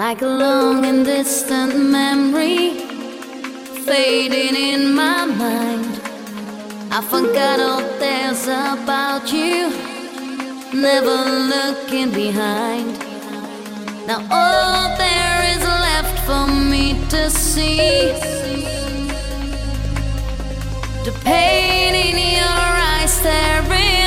Like a long and distant memory fading in my mind. I forgot all there's about you, never looking behind. Now all there is left for me to see. The pain in your eyes staring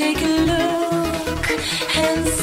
Take a look and